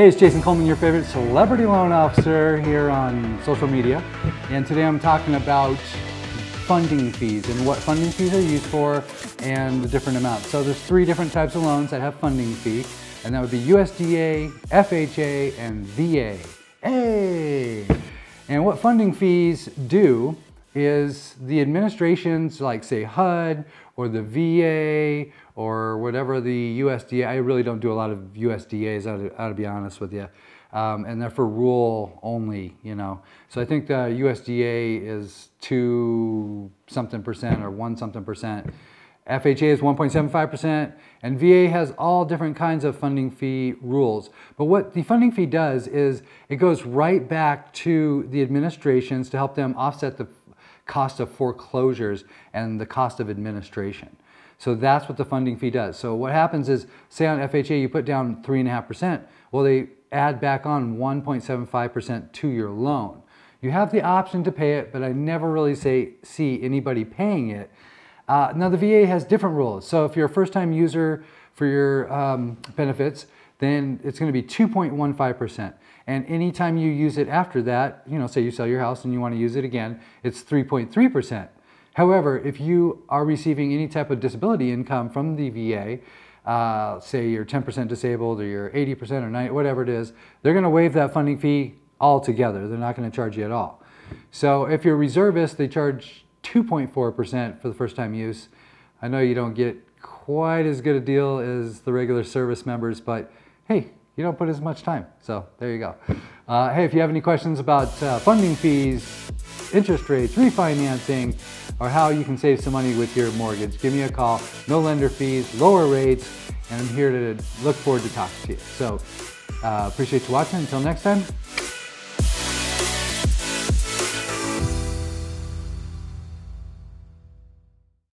Hey, it's Jason Coleman, your favorite celebrity loan officer here on social media. And today I'm talking about funding fees and what funding fees are used for and the different amounts. So there's three different types of loans that have funding fee, and that would be USDA, FHA, and VA. Hey! And what funding fees do is the administrations like say HUD or the VA or whatever the USDA, I really don't do a lot of USDAs, I ought to be honest with you. Um, and they're for rural only, you know. So I think the USDA is two something percent or one something percent. FHA is 1.75%, and VA has all different kinds of funding fee rules. But what the funding fee does is it goes right back to the administrations to help them offset the cost of foreclosures and the cost of administration. So that's what the funding fee does. So what happens is, say on FHA you put down 3.5%, well they add back on 1.75% to your loan. You have the option to pay it, but I never really say see anybody paying it. Uh, now the VA has different rules. So if you're a first-time user for your um, benefits, then it's going to be 2.15%. And anytime you use it after that, you know, say you sell your house and you want to use it again, it's 3.3%. However, if you are receiving any type of disability income from the VA, uh, say you're 10% disabled or you're 80% or 90, whatever it is, they're going to waive that funding fee altogether. They're not going to charge you at all. So if you're a reservist, they charge 2.4% for the first time use. I know you don't get quite as good a deal as the regular service members, but hey, you don't put as much time. So there you go. Uh, hey, if you have any questions about uh, funding fees, interest rates, refinancing, or how you can save some money with your mortgage, give me a call. No lender fees, lower rates, and I'm here to look forward to talking to you. So uh, appreciate you watching. Until next time,